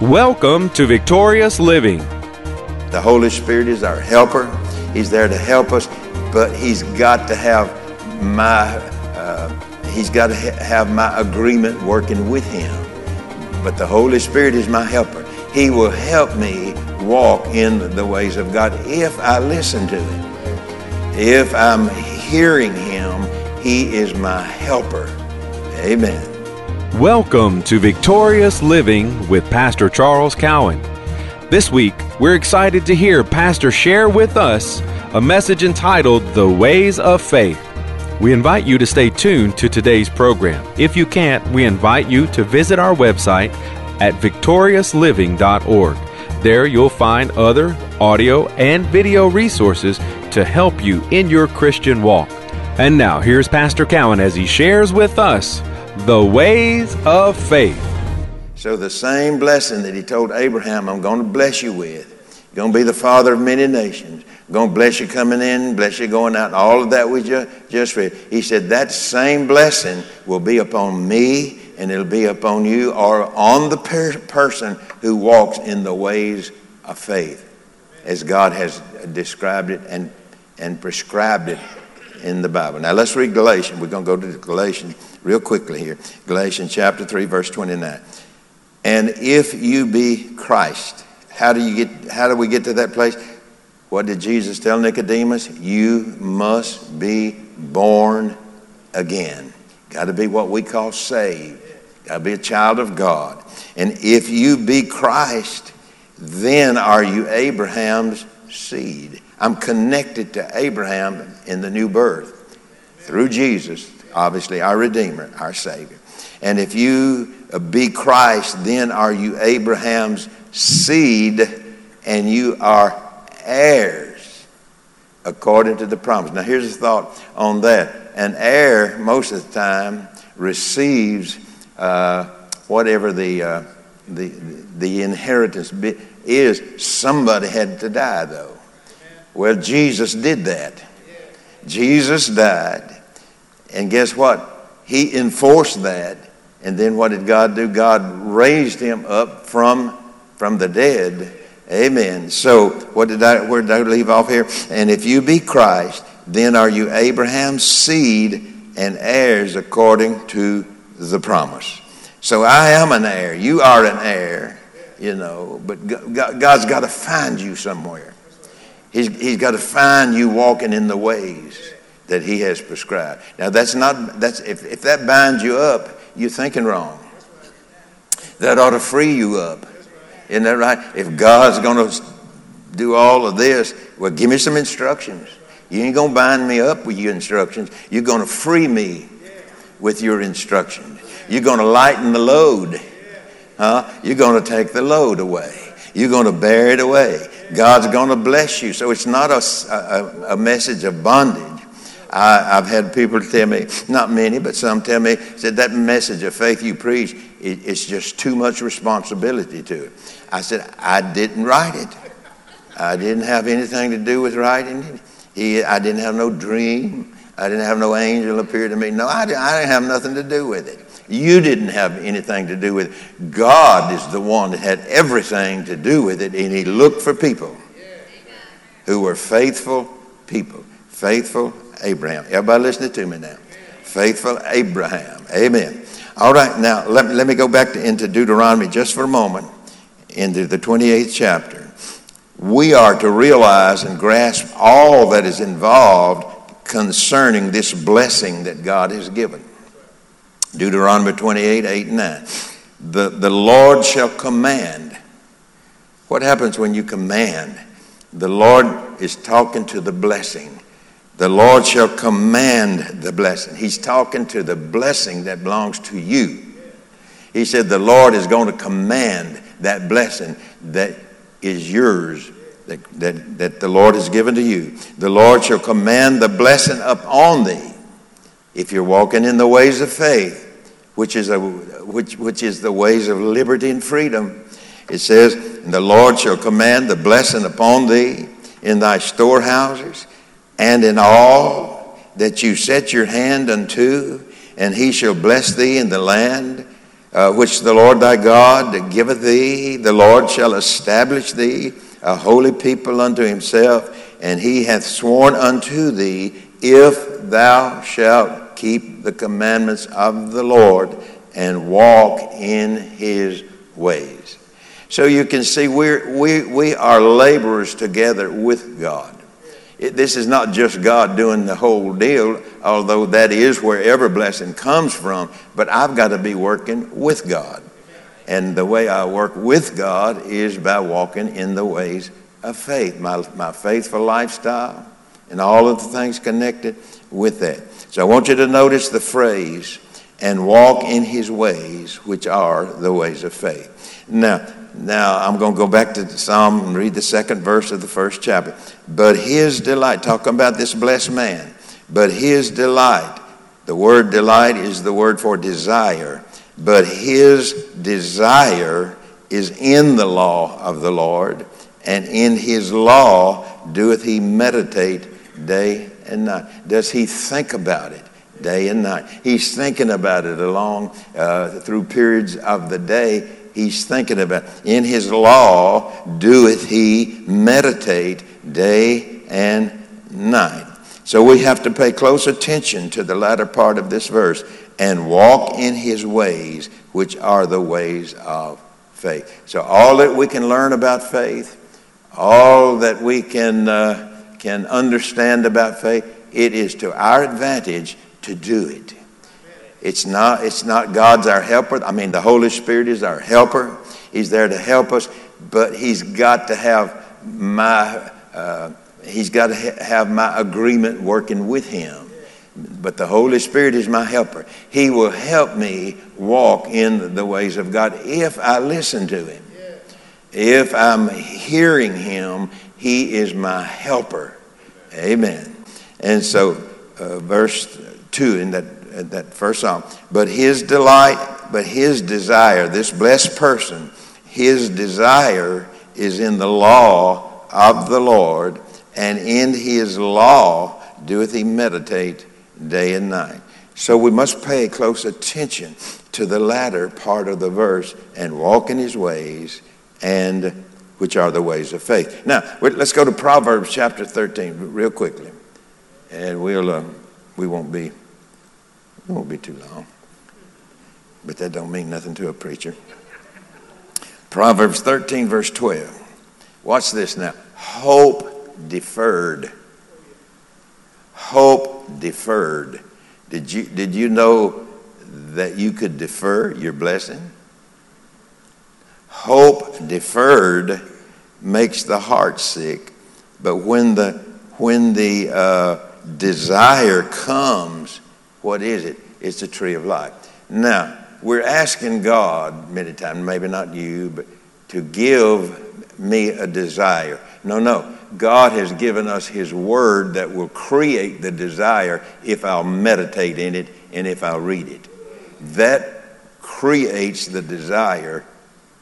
Welcome to Victorious Living. The Holy Spirit is our helper. He's there to help us, but He's got to have my uh, He's got to ha- have my agreement working with Him. But the Holy Spirit is my helper. He will help me walk in the ways of God if I listen to Him. If I'm hearing Him, He is my helper. Amen. Welcome to Victorious Living with Pastor Charles Cowan. This week, we're excited to hear Pastor share with us a message entitled The Ways of Faith. We invite you to stay tuned to today's program. If you can't, we invite you to visit our website at victoriousliving.org. There you'll find other audio and video resources to help you in your Christian walk. And now, here's Pastor Cowan as he shares with us the ways of faith. So the same blessing that he told Abraham, I'm going to bless you with, you're going to be the father of many nations, I'm going to bless you coming in, bless you going out, all of that we just, just read. He said that same blessing will be upon me and it'll be upon you or on the per- person who walks in the ways of faith as God has described it and, and prescribed it in the Bible. Now let's read Galatians. We're going to go to Galatians real quickly here. Galatians chapter 3, verse 29. And if you be Christ, how do you get how do we get to that place? What did Jesus tell Nicodemus? You must be born again. Got to be what we call saved. Got to be a child of God. And if you be Christ, then are you Abraham's seed. I'm connected to Abraham in the new birth through Jesus, obviously our Redeemer, our Savior. And if you be Christ, then are you Abraham's seed and you are heirs according to the promise. Now, here's a thought on that. An heir, most of the time, receives uh, whatever the, uh, the, the inheritance is. Somebody had to die, though. Well, Jesus did that. Jesus died. And guess what? He enforced that. And then what did God do? God raised him up from, from the dead. Amen. So what did I where did I leave off here? And if you be Christ, then are you Abraham's seed and heirs according to the promise. So I am an heir. You are an heir, you know, but God's got to find you somewhere. He's, he's got to find you walking in the ways that he has prescribed. Now that's not that's if, if that binds you up, you're thinking wrong. That ought to free you up. Isn't that right? If God's going to do all of this, well, give me some instructions. You ain't going to bind me up with your instructions. You're going to free me with your instructions. You're going to lighten the load. Huh? You're going to take the load away. You're going to bear it away. God's going to bless you. So it's not a, a, a message of bondage. I, have had people tell me, not many, but some tell me, said that message of faith you preach, it, it's just too much responsibility to it. I said, I didn't write it. I didn't have anything to do with writing it. He, I didn't have no dream. I didn't have no angel appear to me. No, I I didn't have nothing to do with it. You didn't have anything to do with it. God is the one that had everything to do with it, and He looked for people who were faithful people. Faithful Abraham. Everybody listening to me now. Faithful Abraham. Amen. All right, now let, let me go back to, into Deuteronomy just for a moment, into the 28th chapter. We are to realize and grasp all that is involved concerning this blessing that God has given. Deuteronomy 28, 8 and 9. The, the Lord shall command. What happens when you command? The Lord is talking to the blessing. The Lord shall command the blessing. He's talking to the blessing that belongs to you. He said, The Lord is going to command that blessing that is yours, that, that, that the Lord has given to you. The Lord shall command the blessing upon thee if you're walking in the ways of faith, which is, a, which, which is the ways of liberty and freedom. It says, and The Lord shall command the blessing upon thee in thy storehouses and in all that you set your hand unto, and he shall bless thee in the land uh, which the Lord thy God giveth thee. The Lord shall establish thee a holy people unto himself, and he hath sworn unto thee, if thou shalt keep the commandments of the Lord and walk in his ways. So you can see we're, we, we are laborers together with God. It, this is not just God doing the whole deal, although that is where every blessing comes from, but I've got to be working with God. And the way I work with God is by walking in the ways of faith, my, my faithful lifestyle, and all of the things connected with that. So I want you to notice the phrase, and walk in his ways, which are the ways of faith. Now, now I'm going to go back to the Psalm and read the second verse of the first chapter. But his delight, talking about this blessed man, but his delight, the word delight is the word for desire, but his desire is in the law of the Lord, and in his law doeth he meditate day and night. Does he think about it? day and night. He's thinking about it along uh, through periods of the day. He's thinking about it. in his law doeth he meditate day and night. So we have to pay close attention to the latter part of this verse and walk in his ways, which are the ways of faith. So all that we can learn about faith, all that we can uh, can understand about faith, it is to our advantage to do it. It's not, it's not God's our helper. I mean, the Holy Spirit is our helper. He's there to help us, but He's got to have my, uh, He's got to ha- have my agreement working with Him. But the Holy Spirit is my helper. He will help me walk in the ways of God if I listen to Him. If I'm hearing Him, He is my helper. Amen. And so, uh, verse 2 in that, that first psalm. But his delight, but his desire, this blessed person, his desire is in the law of the Lord, and in his law doeth he meditate day and night. So we must pay close attention to the latter part of the verse and walk in his ways and which are the ways of faith. Now, let's go to Proverbs chapter 13 real quickly. And we'll uh, we won't be, it won't be too long. But that don't mean nothing to a preacher. Proverbs 13, verse 12. Watch this now. Hope deferred. Hope deferred. Did you, did you know that you could defer your blessing? Hope deferred makes the heart sick, but when the, when the, uh, desire comes, what is it? It's the tree of life. Now, we're asking God many times, maybe not you, but to give me a desire. No, no. God has given us His Word that will create the desire if I'll meditate in it and if I'll read it. That creates the desire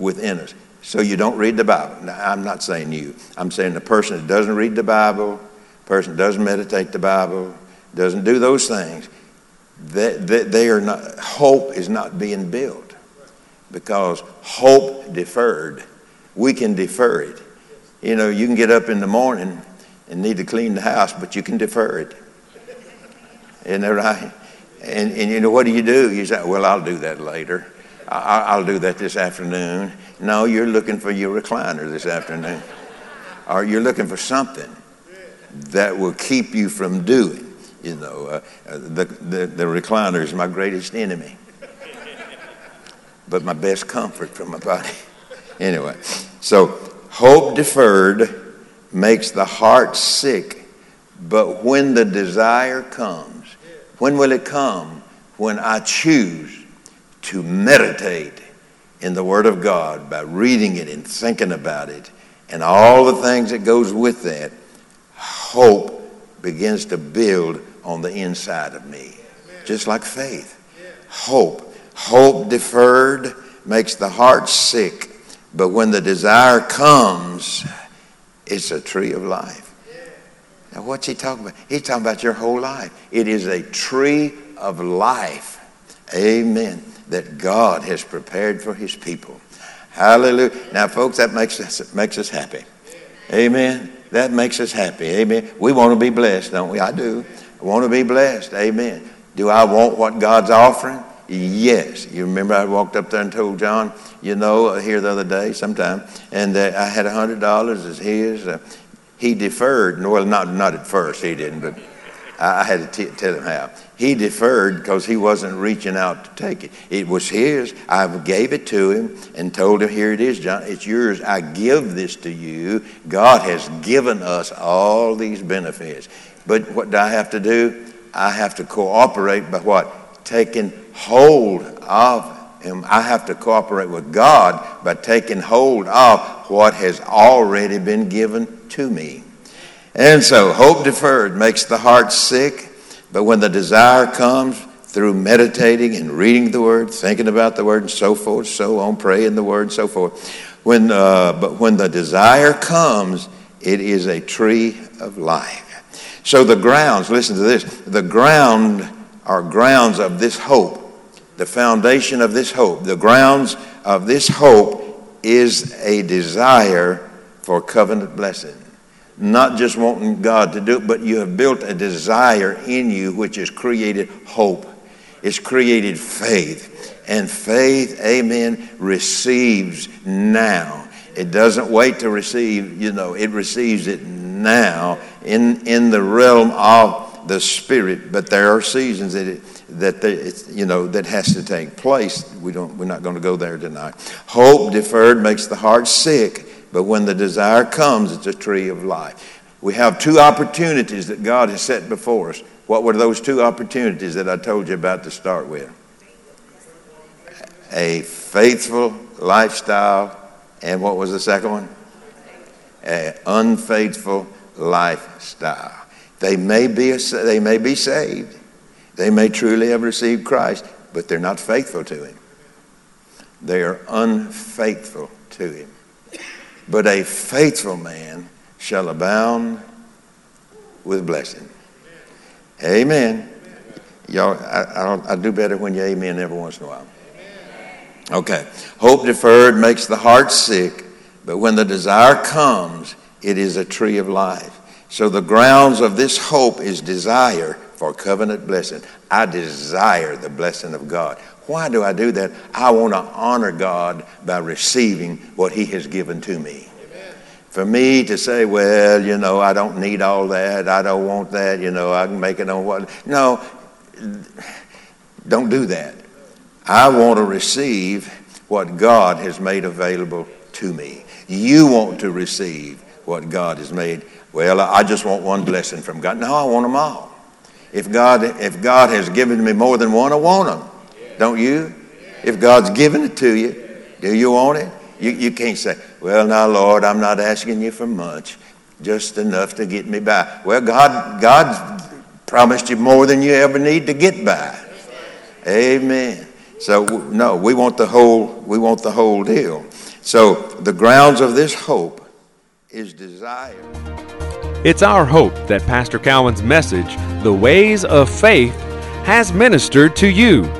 within us. So you don't read the Bible. Now, I'm not saying you. I'm saying the person that doesn't read the Bible, person doesn't meditate the Bible, doesn't do those things, they, they, they are not, hope is not being built because hope deferred. We can defer it. You know, you can get up in the morning and need to clean the house, but you can defer it. Isn't that right? And, and you know, what do you do? You say, well, I'll do that later. I, will do that this afternoon. No, you're looking for your recliner this afternoon. Or you're looking for something that will keep you from doing. You know, uh, the, the, the recliner is my greatest enemy, but my best comfort for my body. anyway, so hope deferred makes the heart sick, but when the desire comes, when will it come? When I choose to meditate in the Word of God by reading it and thinking about it and all the things that goes with that hope begins to build on the inside of me, just like faith. Hope. Hope deferred makes the heart sick, but when the desire comes, it's a tree of life. Now, what's he talking about? He's talking about your whole life. It is a tree of life. Amen. That God has prepared for his people. Hallelujah. Now, folks, that makes us, makes us happy. Amen. That makes us happy. Amen. We want to be blessed, don't we? I do. I want to be blessed. Amen. Do I want what God's offering? Yes. You remember I walked up there and told John, you know, here the other day sometime, and uh, I had a $100 as his. Uh, he deferred. Well, not, not at first, he didn't, but I had to t- tell him how. He deferred because he wasn't reaching out to take it. It was his. I gave it to him and told him, Here it is, John. It's yours. I give this to you. God has given us all these benefits. But what do I have to do? I have to cooperate by what? Taking hold of him. I have to cooperate with God by taking hold of what has already been given to me. And so, hope deferred makes the heart sick, but when the desire comes through meditating and reading the Word, thinking about the Word, and so forth, so on, praying the Word, and so forth, when, uh, but when the desire comes, it is a tree of life. So, the grounds, listen to this, the ground are grounds of this hope, the foundation of this hope, the grounds of this hope is a desire for covenant blessing not just wanting God to do it, but you have built a desire in you which has created hope. It's created faith. And faith, amen, receives now. It doesn't wait to receive, you know, it receives it now in, in the realm of the Spirit. But there are seasons that it, that you know that has to take place. We don't. We're not going to go there tonight. Hope deferred makes the heart sick, but when the desire comes, it's a tree of life. We have two opportunities that God has set before us. What were those two opportunities that I told you about to start with? A faithful lifestyle, and what was the second one? An unfaithful lifestyle. They may be, they may be saved. They may truly have received Christ, but they're not faithful to Him. They are unfaithful to Him. But a faithful man shall abound with blessing. Amen. Y'all, I, I, I, do better when you amen every once in a while. Okay. Hope deferred makes the heart sick, but when the desire comes, it is a tree of life. So the grounds of this hope is desire for covenant blessing. I desire the blessing of God. Why do I do that? I want to honor God by receiving what He has given to me. For me to say, well, you know, I don't need all that, I don't want that, you know, I can make it on what. No, don't do that. I want to receive what God has made available to me. You want to receive what God has made. Well, I just want one blessing from God. No, I want them all. If God, if God has given me more than one, I want them. Don't you? If God's given it to you, do you want it? You, you can't say, well, now, Lord, I'm not asking you for much, just enough to get me by. Well, God, God promised you more than you ever need to get by. Amen. So no, we want the whole, we want the whole deal. So the grounds of this hope is desire. It's our hope that Pastor Cowan's message, The Ways of Faith, has ministered to you.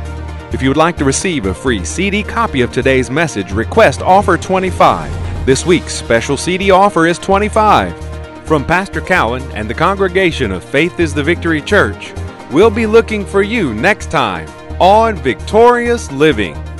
If you would like to receive a free CD copy of today's message, request offer 25. This week's special CD offer is 25. From Pastor Cowan and the congregation of Faith is the Victory Church, we'll be looking for you next time on Victorious Living.